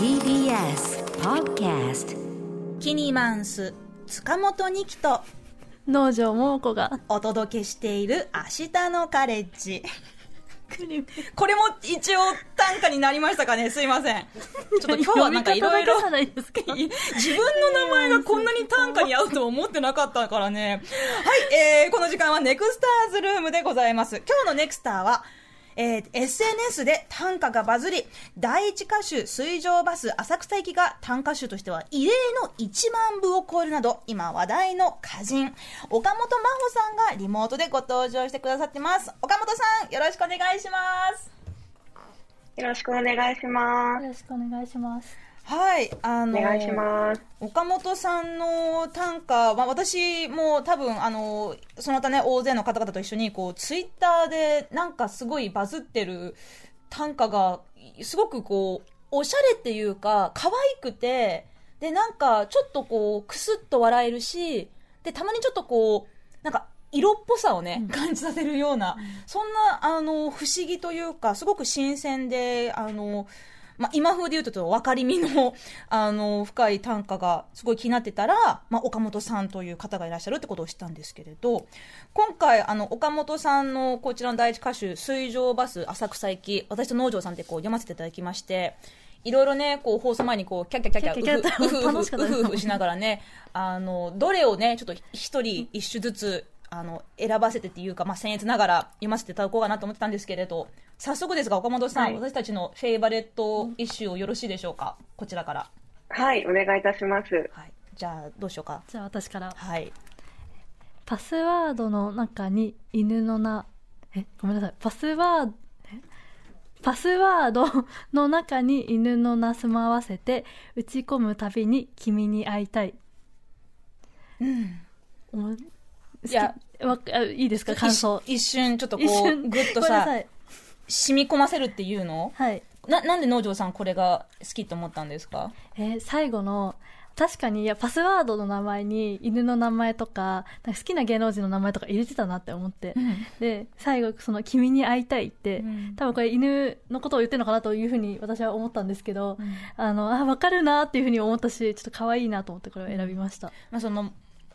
TBS Podcast キニマンス塚本二木と農場桃子がお届けしている明日のカレッジこれも一応短歌になりましたかね？すいません。ちょっと今日はなんかいろいろ、自分の名前がこんなに短歌に合うと思ってなかったからね。はい、えー、この時間はネクスターズルームでございます。今日のネクスターは、えー、SNS で短歌がバズり、第一歌手水上バス浅草行きが短歌手としては異例の1万部を超えるなど、今話題の歌人、岡本真帆さんがリモートでご登場してくださってます。岡本さん、よろしくお願いします。よろしくお願いします。よろしくお願いします。はい、あのお願いします。岡本さんの短歌、まあ、私も多分、あの、その他ね、大勢の方々と一緒に、こう、ツイッターでなんかすごいバズってる短歌が、すごくこう、おしゃれっていうか、可愛くて、で、なんか、ちょっとこう、くすっと笑えるし、で、たまにちょっとこう、なんか、色っぽさをね、うん、感じさせるような、うん、そんな、あの、不思議というか、すごく新鮮で、あの、まあ、今風で言うと、分かりみの、あの、深い短歌がすごい気になってたら、まあ、岡本さんという方がいらっしゃるってことを知ったんですけれど、今回、あの、岡本さんのこちらの第一歌集、水上バス浅草行き、私と農場さんでこう読ませていただきまして、いろいろね、こう、放送前にこう、キャッキャキャッキャ、うふうふ、うふうふしながらね、あの、どれをね、ちょっと一人一首ずつ、あの、選ばせてっていうか、まあ、僭越ながら読ませていただこうかなと思ってたんですけれど、早速ですが、岡本さん、はい、私たちの favorite 一首をよろしいでしょうか、こちらから。はい、お願いいたします。はい、じゃあ、どうしようか？じゃあ、私から。はい。パスワードの中に犬の名、え、ごめんなさい。パスワード、パスワードの中に犬の名住まわせて打ち込むたびに君に会いたい。うん。いや、いいですか、感想。一瞬、ちょっとこう、ぐっとさ、染み込ませるっていうの？はい。な、なんで農場さんこれが好きと思ったんですか？えー、最後の、確かに、いや、パスワードの名前に犬の名前とか、か好きな芸能人の名前とか入れてたなって思って。うん、で、最後、その、君に会いたいって、うん、多分これ犬のことを言ってるのかなというふうに私は思ったんですけど、うん、あの、あ、わかるなっていうふうに思ったし、ちょっと可愛いなと思ってこれを選びました。まあその、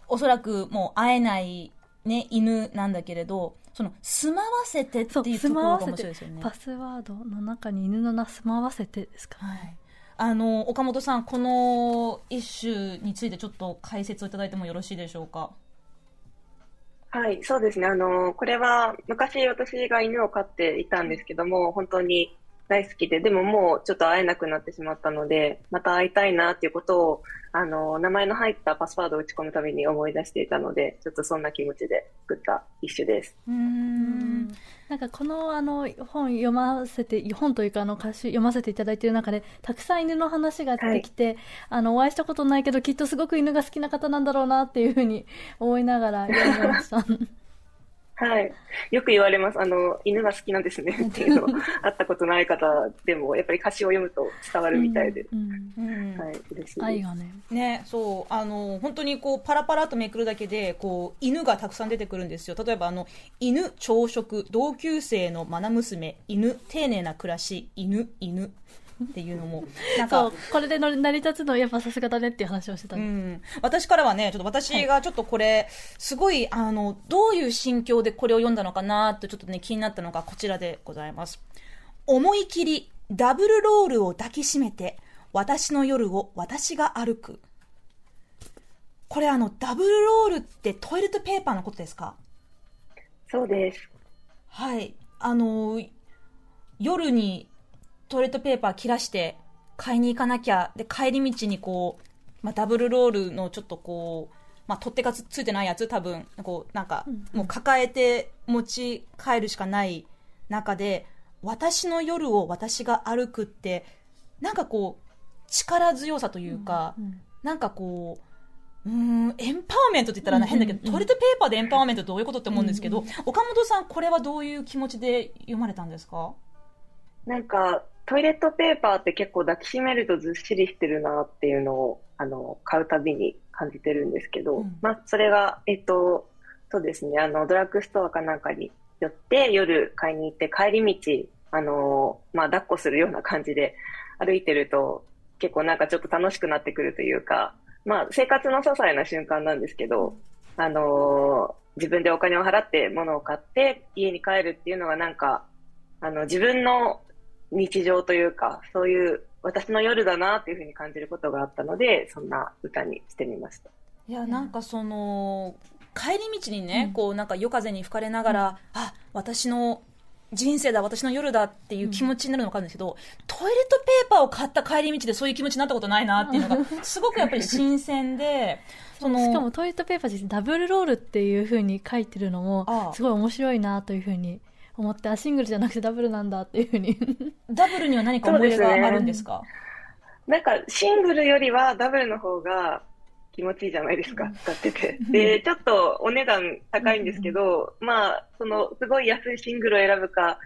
おそらくもう会えないね、犬なんだけれど、その、住まわせてっていうところが面白いですよね。パスワードの中に犬の名住まわせてですか、はい。あの、岡本さん、この一種についてちょっと解説をいただいてもよろしいでしょうか？はい、そうですね。あの、これは昔私が犬を飼っていたんですけども、本当に大好きで、でももうちょっと会えなくなってしまったので、また会いたいなっていうことを、あの、名前の入ったパスワードを打ち込むために思い出していたので、ちょっとそんな気持ちで作った一種です。うん。なんかこのあの本読ませて、本というかあの歌詞読ませていただいている中で、たくさん犬の話が出てきて、はい、あの、お会いしたことないけど、きっとすごく犬が好きな方なんだろうなっていうふうに思いながら読みました。はい。よく言われます。あの、犬が好きなんですね っていうの、会ったことない方でも、やっぱり歌詞を読むと伝わるみたいで。うん、うん、はい、嬉しい愛がね。ね、そう、あの、本当にこう、パラパラとめくるだけで、こう、犬がたくさん出てくるんですよ。例えば、あの、犬、朝食、同級生の愛娘、犬、丁寧な暮らし、犬、犬。っていうのも、なんか、これで成り立つのやっぱさすがだねっていう話をしてた、うん、私からはね、ちょっと私がちょっとこれ、すごい、あの、どういう心境でこれを読んだのかなってちょっとね、気になったのがこちらでございます。思い切り、ダブルロールを抱きしめて、私の夜を私が歩く。これあの、ダブルロールってトイレットペーパーのことですか？そうです。はい。あの、夜にトイレットペーパー切らして買いに行かなきゃ。で、帰り道にこう、まあ、ダブルロールのちょっとこう、まあ、取っ手がついてないやつ多分、こう、なんか、もう抱えて持ち帰るしかない中で、私の夜を私が歩くって、なんかこう、力強さというか、うんうん、なんかこう、うん、エンパワーメントって言ったら変だけど、トイレットペーパーでエンパワーメントどういうことって思うんですけど、うんうん、岡本さん、これはどういう気持ちで読まれたんですか？なんか、トイレットペーパーって結構抱きしめるとずっしりしてるなっていうのを、あの、買うたびに感じてるんですけど、うん、まあ、それが、えっと、そうですね、あの、ドラッグストアかなんかに寄って、夜買いに行って、帰り道、あの、まあ、抱っこするような感じで歩いてると、結構なんかちょっと楽しくなってくるというか、まあ、生活の些細な瞬間なんですけど、あの自分でお金を払って物を買って家に帰るっていうのがなんか、あの、自分の日常というか、そういう私の夜だなっていうふうに感じることがあったので、そんな歌にしてみました。いや、なんかその、帰り道にね、うん、こうなんか夜風に吹かれながら、うん、あ、私の人生だ、私の夜だっていう気持ちになるのかあるんですけど、うん、トイレットペーパーを買った帰り道でそういう気持ちになったことないなっていうのが、すごくやっぱり新鮮で、そのしかもトイレットペーパーダブルロールっていうふうに書いてるのも、すごい面白いなというふうに思って、あ、シングルじゃなくてダブルなんだっていうふうに。ダブルには何か思い出があるんですか？なんか、シングルよりはダブルの方が気持ちいいじゃないですか、使ってて。で、ちょっとお値段高いんですけど、まあ、その、すごい安いシングルを選ぶか、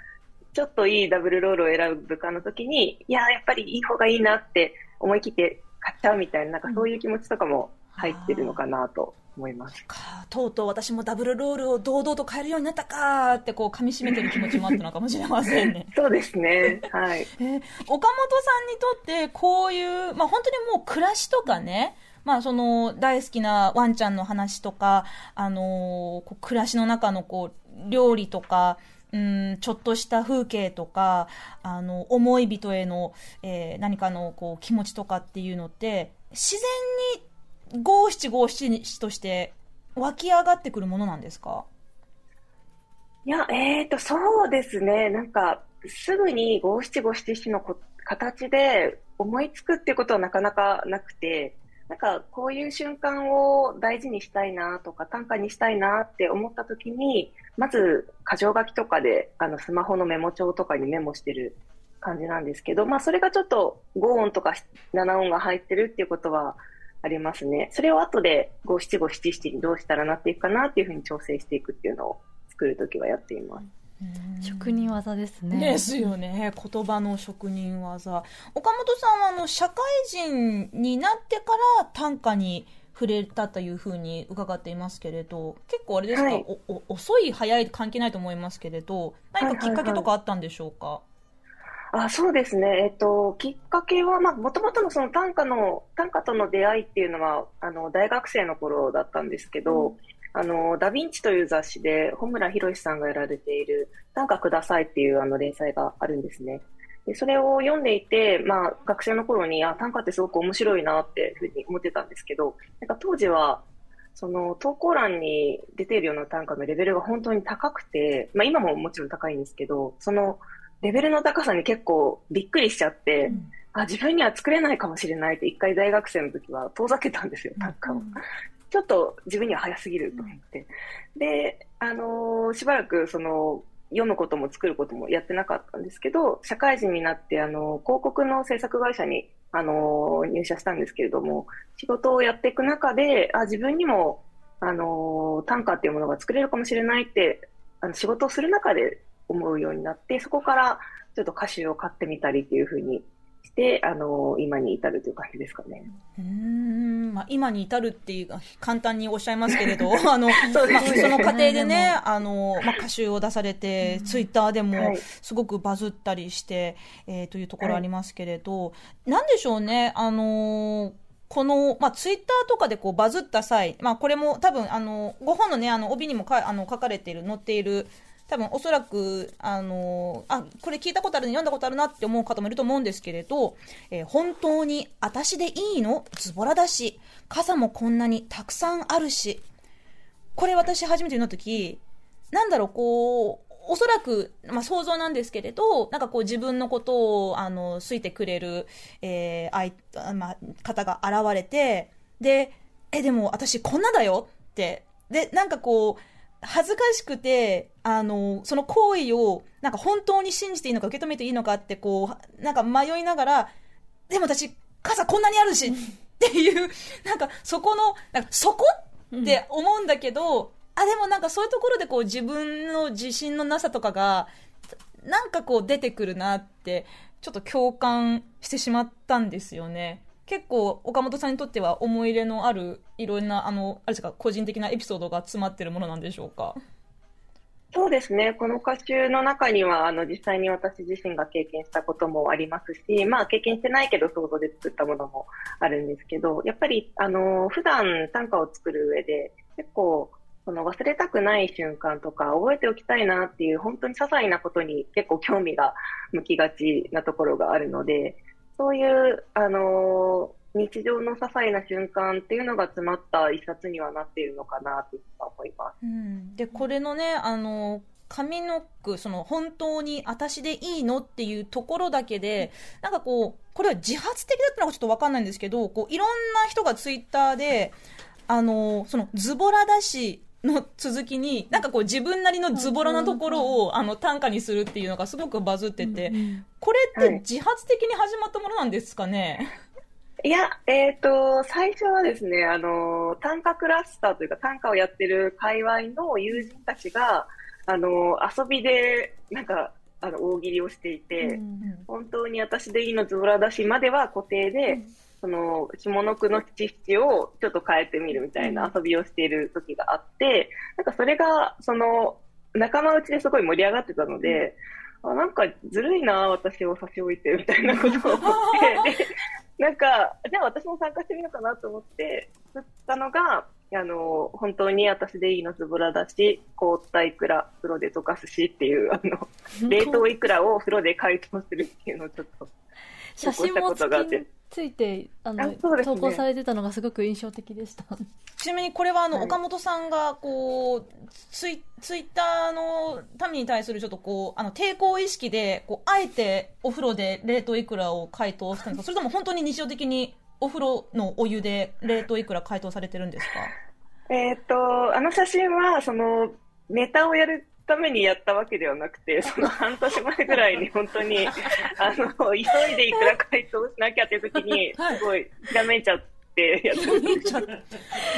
ちょっといいダブルロールを選ぶかの時に、いや、やっぱりいい方がいいなって思い切って買っちゃうみたいな、なんかそういう気持ちとかも入ってるのかなと思います。かとうとう私もダブルロールを堂々と買えるようになったかってこう噛み締めてる気持ちもあったのかもしれませんね。そうですね。はい。えー、岡本さんにとってこういう、まあ本当にもう暮らしとかね、まあその大好きなワンちゃんの話とか、あのー、暮らしの中のこう料理とか、うん、ちょっとした風景とか、あの、思い人への、えー、何かのこう気持ちとかっていうのって、自然に五七五七として湧き上がってくるものなんですか？いや、えっ、ー、と、そうですね。なんか、すぐに五七五七七の形で思いつくっていうことはなかなかなくて、なんかこういう瞬間を大事にしたいなとか短歌にしたいなって思った時に、まず箇条書きとかであのスマホのメモ帳とかにメモしてる感じなんですけど、まあそれがちょっと5音とか7音が入ってるっていうことはありますね。それを後で五七五七七にどうしたらなっていくかなっていうふうに調整していくっていうのを作るときはやっています。職人技ですね。ですよね。言葉の職人技。岡本さんはあの社会人になってから短歌に触れたというふうに伺っていますけれど、結構あれですか、はい、おお遅い早い関係ないと思いますけれど、何かきっかけとかあったんでしょうか、はいはいはいあそうですね、えっと、きっかけは、もともとのその短歌の、短歌との出会いっていうのは、あの、大学生の頃だったんですけど、うん、あの、ダヴィンチという雑誌で、穂村博さんがやられている、短歌くださいっていうあの連載があるんですね。で、それを読んでいて、まあ、学生の頃に、あ、短歌ってすごく面白いなっていうふうに思ってたんですけど、なんか当時は、その投稿欄に出ているような短歌のレベルが本当に高くて、まあ今ももちろん高いんですけど、そのレベルの高さに結構びっくりしちゃって、うん、あ、自分には作れないかもしれないって一回大学生の時は遠ざけたんですよ、短歌を。ちょっと自分には早すぎると思って。で、あのー、しばらくその、読むことも作ることもやってなかったんですけど、社会人になって、あの、広告の制作会社に、あの、入社したんですけれども、仕事をやっていく中で、あ、自分にも、あの、短歌っていうものが作れるかもしれないって、あの仕事をする中で思うようになって、そこからちょっと歌詞を買ってみたりっていうふうにして、あの今に至るという感じですかね。うん、まあ、今に至るっていう簡単におっしゃいますけれど、あの、そまあ、その過程でね、あの、まあ、歌集を出されて、ツイッターでもすごくバズったりして、はい、えー、というところありますけれど、はい、なんでしょうね、あのこの、まあ、ツイッターとかでこうバズった際、まあ、これも多分、あの、ご本のね、あの、帯にもかあの書かれている、載っている、多分おそらく、あのあ、これ聞いたことある読んだことあるなって思う方もいると思うんですけれど、えー、本当に私でいいの？ズボラだし、傘もこんなにたくさんあるし、これ私初めて読んだ時、なんだろう、こう、おそらく、まあ、想像なんですけれど、なんかこう自分のことを、あの、好いてくれる、えー、あい、まあ、方が現れて、で、え、でも私こんなだよって、で、なんかこう、恥ずかしくて、あの、その行為を、なんか本当に信じていいのか受け止めていいのかって、こう、なんか迷いながら、でも私、傘こんなにあるし、っていう、なんかそこの、なんかそこって思うんだけど、うん、あ、でもなんかそういうところでこう自分の自信のなさとかが、なんかこう出てくるなって、ちょっと共感してしまったんですよね。結構岡本さんにとっては思い入れのあるいろんなあのあれですか個人的なエピソードが詰まってるものなんでしょうか？そうですね。この歌集の中には、あの、実際に私自身が経験したこともありますし、まあ、経験してないけど想像で作ったものもあるんですけど、やっぱり、あの、普段短歌を作る上で、結構、その忘れたくない瞬間とか、覚えておきたいなっていう、本当に些細なことに結構興味が向きがちなところがあるので、そういう、あの日常の些細な瞬間っていうのが詰まった一冊にはなっているのかなと思います。うん、でこれのねあの上の句その本当に私でいいのっていうところだけでなんかこうこれは自発的だったのかちょっと分かんないんですけどこういろんな人がツイッターであのそのズボラだしの続きになんかこう自分なりのズボラなところをあの短歌にするっていうのがすごくバズっててこれって自発的に始まったものなんですかね、いや、えっ、ー、と、最初はですね、あの、短歌クラスターというか短歌をやってる界隈の友人たちが、あの、遊びで、なんか、あの、大喜利をしていて、うん、本当に私でいいのズボラだしまでは固定で、うん、その、下の句の七七をちょっと変えてみるみたいな遊びをしている時があって、なんかそれが、その、仲間内ですごい盛り上がってたので、あなんかずるいな、私を差し置いてみたいなことを思って。なんか、じゃあ私も参加してみようかなと思って、作ったのが、あの、本当に私でいいのつぶらだし、凍ったいくら、風呂で溶かすしっていう、あの、冷凍いくらを風呂で解凍するっていうのをちょっと、写真もつついてあの、ね、投稿されてたのがすごく印象的でした。ちなみにこれはあの、はい、岡本さんがこうツイツイッターの民に対するちょっとこうあの抵抗意識でこうあえてお風呂で冷凍いくらを解凍したんですかそれとも本当に日常的にお風呂のお湯で冷凍いくら解凍されてるんですか？えっとあの写真はそのネタをやるためにやったわけではなくて、その半年前ぐらいに本当に、あの、急いでいくら回答しなきゃっていう時に、すごい、ひらめいちゃって、やって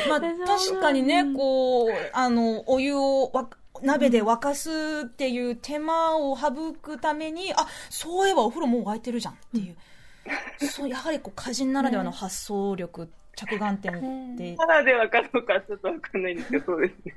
まあ、確かにね、こう、あの、お湯をわ、鍋で沸かすっていう手間を省くために、あ、そういえばお風呂もう沸いてるじゃんっていう。そう、やはりこう、歌人ならではの発想力、着眼点って。ならではかどうかちょっとわかんないんですけど、そうですね。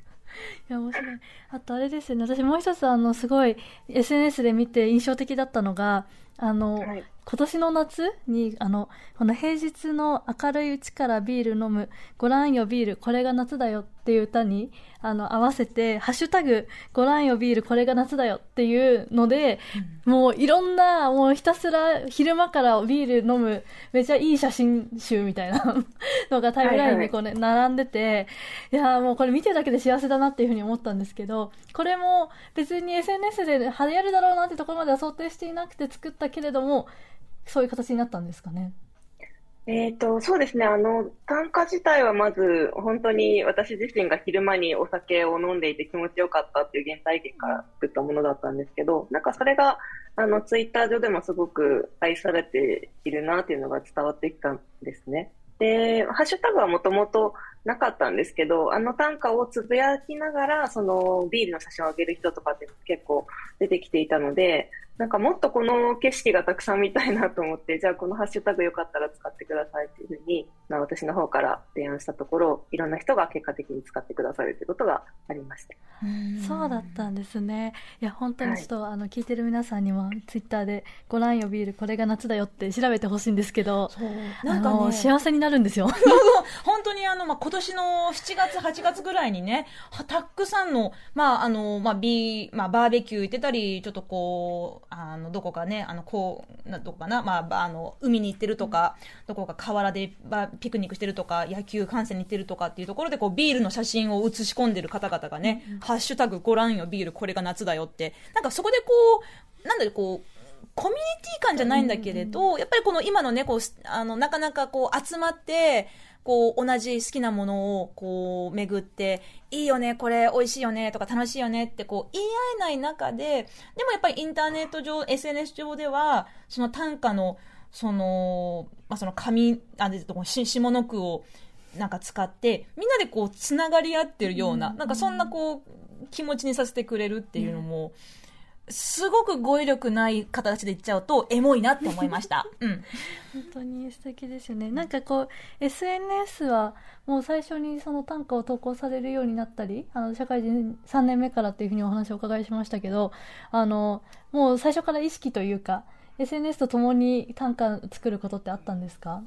いや面白い。あとあれですよね。私もう一つあのすごい SNS で見て印象的だったのがあの、はい、今年の夏にあのこの平日の明るいうちからビール飲むごらんよビールこれが夏だよっていう歌にあの合わせてハッシュタグごらんよビールこれが夏だよっていうので、うん、もういろんなもうひたすら昼間からビール飲むめちゃいい写真集みたいな のがタイムラインにこうね、はい。はい、並んでていやもうこれ見てるだけで幸せだなっていうふうに思ったんですけどこれも別に SNS で流行るだろうなってところまでは想定していなくて作ったけれどもそういう形になったんですかね？えっ、ー、と、そうですね。あの、短歌自体はまず、本当に私自身が昼間にお酒を飲んでいて気持ちよかったっていう原体験から作ったものだったんですけど、なんかそれが、あの、ツイッター上でもすごく愛されているなっていうのが伝わってきたんですね。で、ハッシュタグはもともとなかったんですけど、あの短歌をつぶやきながら、そのビールの写真をあげる人とかって結構出てきていたので、なんかもっとこの景色がたくさん見たいなと思って、じゃあこのハッシュタグよかったら使ってくださいっていうふうに、まあ、私の方から提案したところ、いろんな人が結果的に使ってくださるということがありました。そうだったんですね。いや、本当にちょっと、はい、あの、聞いてる皆さんにも、ツイッターで、ご覧よビール、これが夏だよって調べてほしいんですけど、なんか、ね、幸せになるんですよ。本当にあの、まあ、今年の7月、8月ぐらいにね、たくさんの、まあ、あの、まあ、ビー、まあ、バーベキュー行ってたり、ちょっとこう、あの、どこかね、あの、こう、などこかな、まあ、あの、海に行ってるとか、どこか河原でバピクニックしてるとか、野球観戦に行ってるとかっていうところで、こう、ビールの写真を写し込んでる方々がね、うん、ハッシュタグご覧よ、ビール、これが夏だよって、なんかそこでこう、なんだろこう、コミュニティ感じゃないんだけれど、やっぱりこの今のね、こう、あの、なかなかこう集まって、こう、同じ好きなものを、こう、巡って、いいよね、これ、美味しいよね、とか、楽しいよねって、こう、言い合えない中で、でもやっぱりインターネット上、SNS 上では、その短歌の、その、まあ、その紙、あ、で、下の句を、なんか使って、みんなでこう、つながり合ってるような、なんかそんなこう、気持ちにさせてくれるっていうのも、すごく語彙力ない形で言っちゃうと、エモいなって思いました。うん。本当に素敵ですよね。なんかこう、SNS はもう最初にその短歌を投稿されるようになったり、あの、社会人3年目からっていうふうにお話をお伺いしましたけど、あの、もう最初から意識というか、SNS と共に短歌作ることってあったんですか？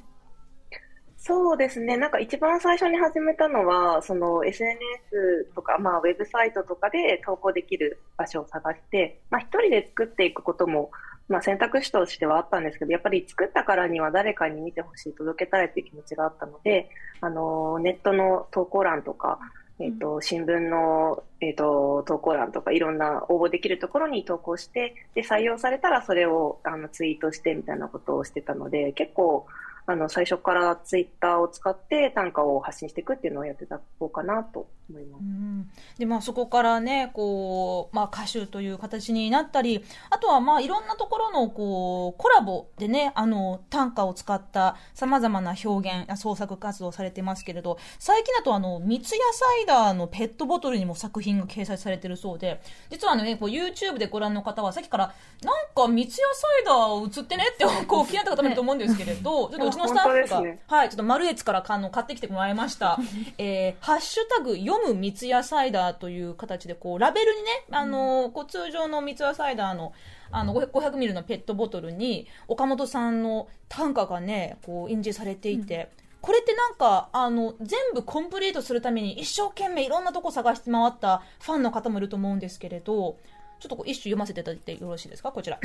そうですね。なんか一番最初に始めたのは、その SNS とか、まあウェブサイトとかで投稿できる場所を探して、まあ一人で作っていくことも、まあ選択肢としてはあったんですけど、やっぱり作ったからには誰かに見てほしい、届けたいっていう気持ちがあったので、あの、ネットの投稿欄とか、えっ、ー、と、新聞の、えっ、ー、と、投稿欄とかいろんな応募できるところに投稿して、で、採用されたらそれをあのツイートしてみたいなことをしてたので、結構、あの、最初からツイッターを使って短歌を発信していくっていうのをやってた方かなと思います。で、まあそこからね、こう、まあ歌手という形になったり、あとはまあいろんなところのこう、コラボでね、あの、短歌を使った様々な表現、創作活動されてますけれど、最近だとあの、三ツ矢サイダーのペットボトルにも作品が掲載されてるそうで、実はね、こう YouTube でご覧の方はさっきから、なんか三ツ矢サイダー映ってねってこう気になった方もいると思うんですけれど、ちょっとちのスタッフが、ね、はい、ちょっとマルエツからあの買ってきてもらいました。えー、ハッシュタグ読む三ツ矢サイダーという形で、こう、ラベルにね、あの、こう通常の三ツ矢サイダーの、あの、500ミリのペットボトルに、岡本さんの短歌がね、こう、印字されていて、うん。これってなんか、あの、全部コンプリートするために一生懸命いろんなとこ探して回ったファンの方もいると思うんですけれど、ちょっとこう一首読ませていただいてよろしいですか？こちら。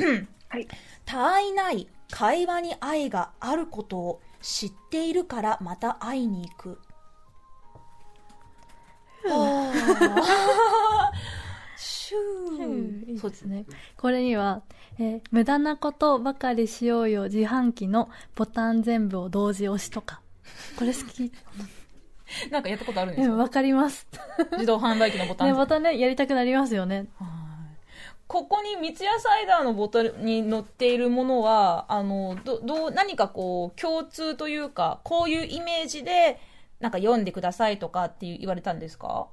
はい。他愛ない会話に愛があることを知っているからまた会いに行く。シュー。いいですね。これには、えー、無駄なことばかりしようよ自販機のボタン全部を同時押しとか。これ好き。なんかやったことあるんですかわかります。自動販売機のボタン。ね、ボタンね、やりたくなりますよね。ここに三ツ矢サイダーのボトルに載っているものは、あの、ど、どう、何かこう、共通というか、こういうイメージで、なんか読んでくださいとかって言われたんですか？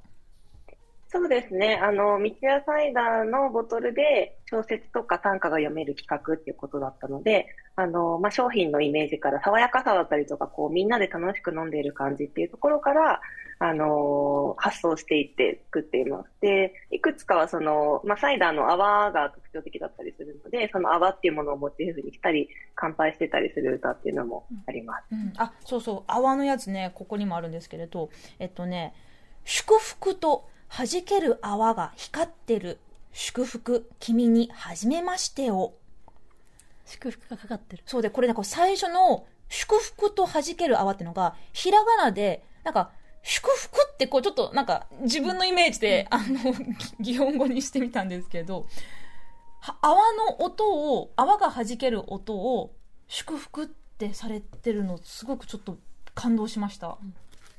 そうですね。あの、三ツ矢サイダーのボトルで小説とか短歌が読める企画っていうことだったので、あの、まあ、商品のイメージから爽やかさだったりとか、こう、みんなで楽しく飲んでいる感じっていうところから、あの発想していって作っています。で、いくつかはその、まあ、サイダーの泡が特徴的だったりするので、その泡っていうものをモチーフにしたり、乾杯してたりする歌っていうのもあります。うんうん、あ、そうそう、泡のやつね、ここにもあるんですけれど、えっとね、祝福と弾ける泡が光ってる。祝福、君に初めましてを。祝福がかかってる。そうで、これなんか最初の祝福と弾ける泡っていうのが、ひらがなで、なんか、祝福ってこうちょっとなんか自分のイメージで、あの、擬音語にしてみたんですけど、泡の音を、泡が弾ける音を祝福ってされてるのすごくちょっと感動しました。あ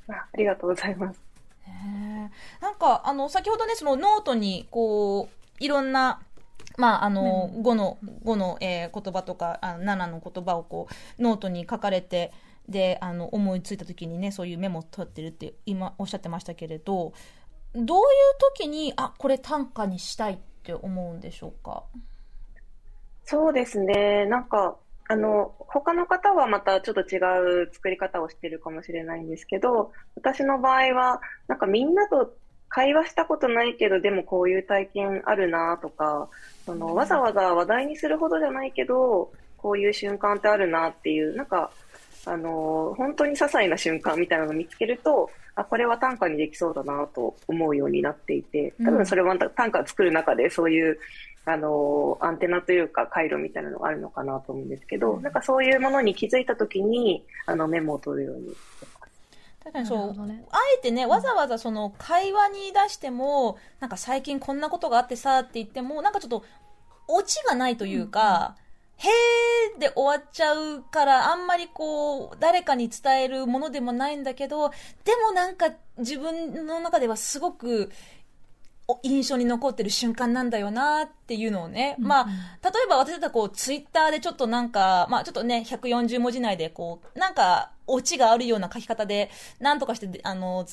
ありがとうございます。なんか、あの、先ほどね、そのノートに、こう、いろんな、まあ、あの、うん、5の、5の、えー、言葉とか、あ7の言葉をこう、ノートに書かれて、であの思いついた時にねそういうメモを取ってるって今おっしゃってましたけれどどういう時にあこれ短歌にしたいって思うんでしょうか？そうですね。なんかあの他の方はまたちょっと違う作り方をしてるかもしれないんですけど私の場合はなんかみんなと会話したことないけどでもこういう体験あるなとかそのわざわざ話題にするほどじゃないけどこういう瞬間ってあるなっていうなんかあの、本当に些細な瞬間みたいなのを見つけると、あ、これは短歌にできそうだなと思うようになっていて、多分それは短歌を作る中でそういう、あの、アンテナというか回路みたいなのがあるのかなと思うんですけど、うん、なんかそういうものに気づいたときに、あの、メモを取るように。確かに。そう、ね、あえてね、わざわざその会話に出しても、なんか最近こんなことがあってさって言っても、なんかちょっと、オチがないというか、へーで終わっちゃうから、あんまりこう、誰かに伝えるものでもないんだけど、でもなんか自分の中ではすごく、印象に残ってる瞬間なんだよなっていうのをね、まあ、例えば私だったらこう、ツイッターでちょっとなんか、まあちょっとね、140文字内でこう、なんか、オチがあるような書き方で、なんとかして、あの、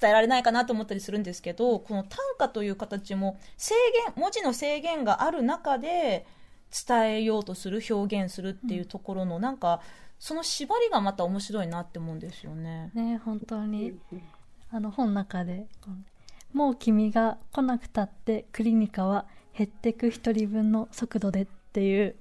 伝えられないかなと思ったりするんですけど、この短歌という形も、制限、文字の制限がある中で、伝えようとする、表現するっていうところの、なんか、その縛りがまた面白いなって思うんですよね。ね、本当に。あの本の中で、もう君が来なくたってクリニカは減ってく一人分の速度でっていう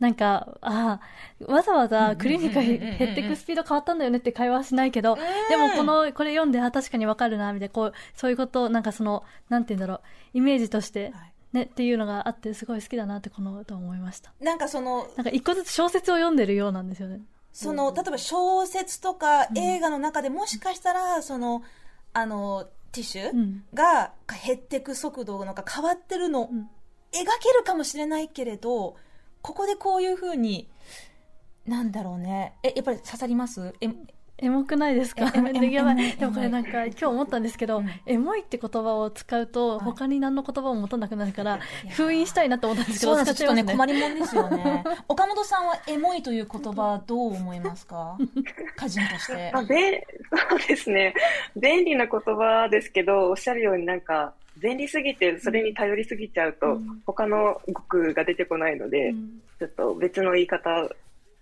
なんか、ああ、わざわざクリニカ減ってくスピード変わったんだよねって会話はしないけど、でもこの、これ読んで、あ、確かにわかるな、みたいな、こう、そういうこと、なんかその、なんて言うんだろう、イメージとして、ね、っていうのがあって、すごい好きだなってこの歌思いました。なんかその、なんか一個ずつ小説を読んでるようなんですよね。その、例えば小説とか映画の中でもしかしたら、その、あの、ティッシュが減っていく速度が変わってるの、描けるかもしれないけれど、ここでこういうふうに、なんだろうね。え、やっぱり刺さります？え、エモくないですか？でもこれなんか今日思ったんですけど、エモいって言葉を使うと他に何の言葉を持たなくなるから、封印したいなと思ったんですけど、そうちょっとね、困りもんですよね。岡本さんはエモいという言葉どう思いますか？歌人として。あべそうですね。便利な言葉ですけど、おっしゃるようになんか、便利すぎてそれに頼りすぎちゃうと、他の語句が出てこないので、ちょっと別の言い方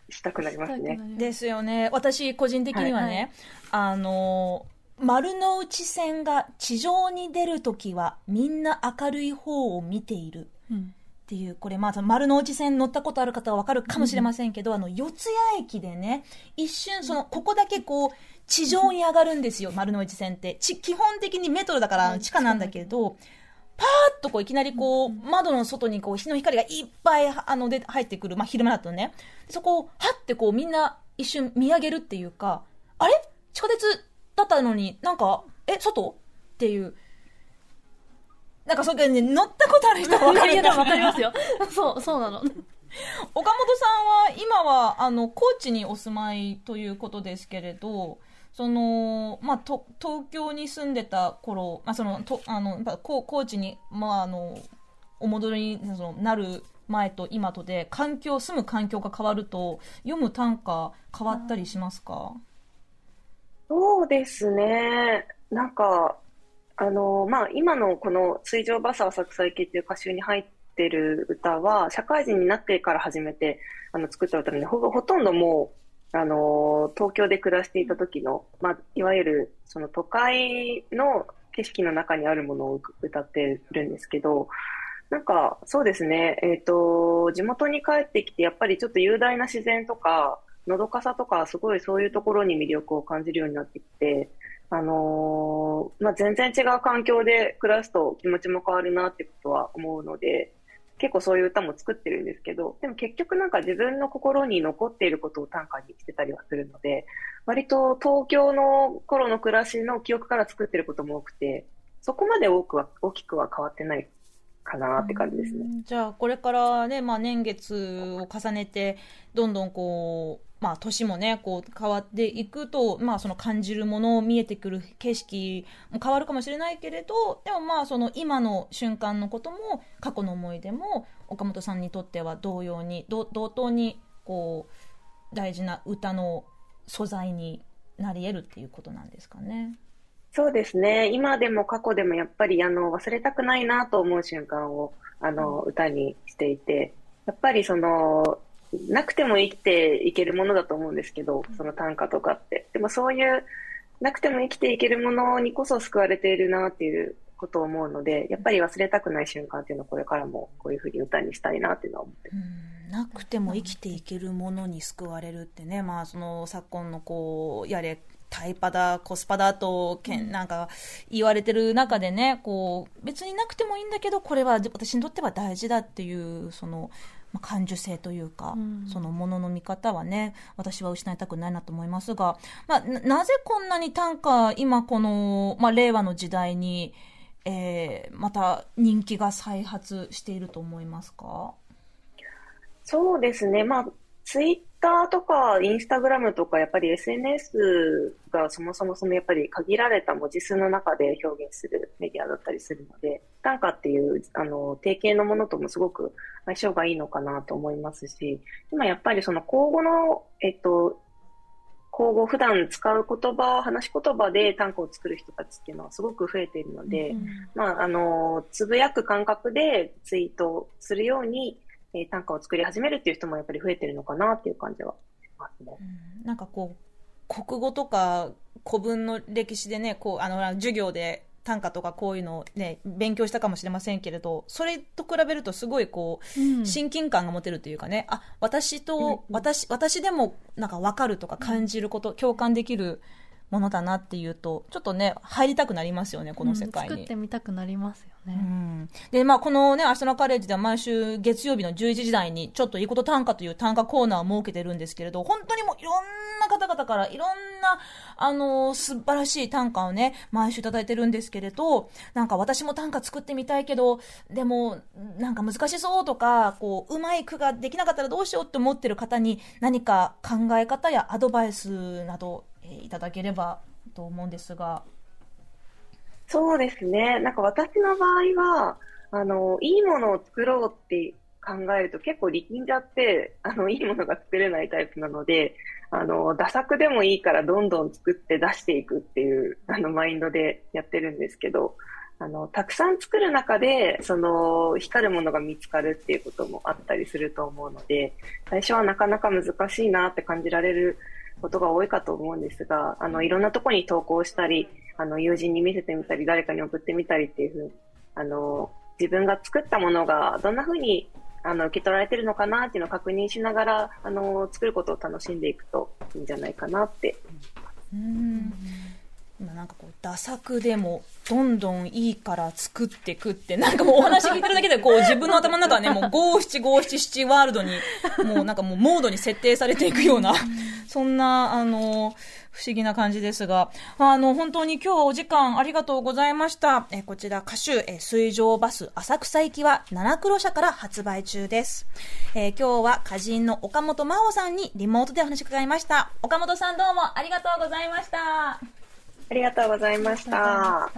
したくなりますね。ですよね。私、個人的にはね、はい、あの、丸の内線が地上に出るときはみんな明るい方を見ている。っていう、これ、まあ、丸の内線乗ったことある方はわかるかもしれませんけど、うん、あの、四谷駅でね、一瞬、その、ここだけこう、地上に上がるんですよ、丸の内線って。ち、基本的にメトロだから地下なんだけど、パーッとこういきなりこう、窓の外にこう日の光がいっぱいあので入ってくる、まあ昼間だとね、そこをはってこうみんな一瞬見上げるっていうか、あれ？地下鉄だったのになんか、え、外？っていう。なんかそれね、乗ったことある人はわかる。いや、わかりますよ。そう、そうなの。岡本さんは今はあの高知にお住まいということですけれど、その、まあ、と東京に住んでた頃、まあ、そのとあの高高知に、まあ、あのお戻りにそのなる前と今とで環境住む環境が変わると読む短歌変わったりしますか？そうですね。なんかあの、まあ、今のこの「水上バサー作祭記」っていう歌集に入ってる歌は社会人になってから初めてあの作った歌なのでほほとんどもうあの、東京で暮らしていた時の、まあ、いわゆる、その都会の景色の中にあるものを歌ってるんですけど、なんか、そうですね、えっ、ー、と、地元に帰ってきて、やっぱりちょっと雄大な自然とか、のどかさとか、すごいそういうところに魅力を感じるようになってきて、あのー、まあ、全然違う環境で暮らすと気持ちも変わるなってことは思うので、結構そういう歌も作ってるんですけど、でも結局なんか自分の心に残っていることを短歌にしてたりはするので、割と東京の頃の暮らしの記憶から作ってることも多くて、そこまで多くは、大きくは変わってないかなって感じですね。じゃあこれからね、まあ年月を重ねて、どんどんこう、まあ、年もね、こう、変わっていくと、まあ、その感じるもの、見えてくる景色も変わるかもしれないけれど、でもまあ、その今の瞬間のことも、過去の思い出も、岡本さんにとっては同様に、同等に、こう、大事な歌の素材になり得るっていうことなんですかね。そうですね。今でも過去でもやっぱり、あの、忘れたくないなと思う瞬間を、あの、歌にしていて、やっぱりその、なくても生きていけるものだと思うんですけど、その短歌とかって。でもそういう、なくても生きていけるものにこそ救われているなっていうことを思うので、やっぱり忘れたくない瞬間っていうのをこれからもこういうふうに歌にしたいなっていうのは思って。なくても生きていけるものに救われるってね、まあその昨今のこう、やれ、タイパだ、コスパだと、けん、なんか言われてる中でね、こう、別になくてもいいんだけど、これは私にとっては大事だっていう、その、まあ、感受性というか、うん、そのものの見方はね、私は失いたくないなと思いますが、まあ、なぜこんなに短歌、今この、まあ、令和の時代に、えー、また人気が再発していると思いますか？そうですね。まあ、ツイッターとかインスタグラムとかやっぱり SNS がそもそもそのやっぱり限られた文字数の中で表現するメディアだったりするので、短歌っていうあの定型のものともすごく相性がいいのかなと思いますし、今やっぱりその口語の、えっと、口語、普段使う言葉、話し言葉で短歌を作る人たちっていうのはすごく増えているので、うん、まあ、あの、つぶやく感覚でツイートするように、えー、短歌を作り始めるっていう人もやっぱり増えてるのかなっていう感じはしますね。うん、なんかこう、国語とか古文の歴史でね、こう、あの、授業で短歌とかこういうのをね、勉強したかもしれませんけれど、それと比べるとすごいこう、うん、親近感が持てるというかね、あ、私と、私、私でもなんか分かるとか感じること、共感できるものだなっていうと、ちょっとね、入りたくなりますよね、この世界に。うん、作ってみたくなりますよね。うん、で、まあ、このね、明日のカレッジでは毎週月曜日の11時台に、ちょっといいこと短歌という短歌コーナーを設けてるんですけれど、本当にもういろんな方々からいろんな、あのー、素晴らしい短歌をね、毎週いただいてるんですけれど、なんか私も短歌作ってみたいけど、でも、なんか難しそうとか、こう、うまい句ができなかったらどうしようって思ってる方に、何か考え方やアドバイスなど、え、いただければと思うんですが。そうですね。なんか私の場合は、あの、いいものを作ろうって考えると結構力んじゃって、あの、いいものが作れないタイプなので、あの、打作でもいいからどんどん作って出していくっていう、あの、マインドでやってるんですけど、あの、たくさん作る中で、その、光るものが見つかるっていうこともあったりすると思うので、最初はなかなか難しいなって感じられることが多いかと思うんですが、あの、いろんなとこに投稿したり、あの、友人に見せてみたり、誰かに送ってみたりっていうふうに、あの、自分が作ったものがどんなふうにあの受け取られてるのかなっていうのを確認しながらあの作ることを楽しんでいくといいんじゃないかなってうん今なんかこう、ダ作でも、どんどんいいから作ってくって、なんかもうお話聞いてるだけで、こう、自分の頭の中はね、もう五七五七七ワールドに、もうなんかもうモードに設定されていくような、そんな、あの、不思議な感じですが、あの、本当に今日はお時間ありがとうございました。えこちら歌手、え水上バス浅草行きは七黒社から発売中です。えー、今日は歌人の岡本真帆さんにリモートでお話伺いました。岡本さんどうもありがとうございました。ありがとうございました。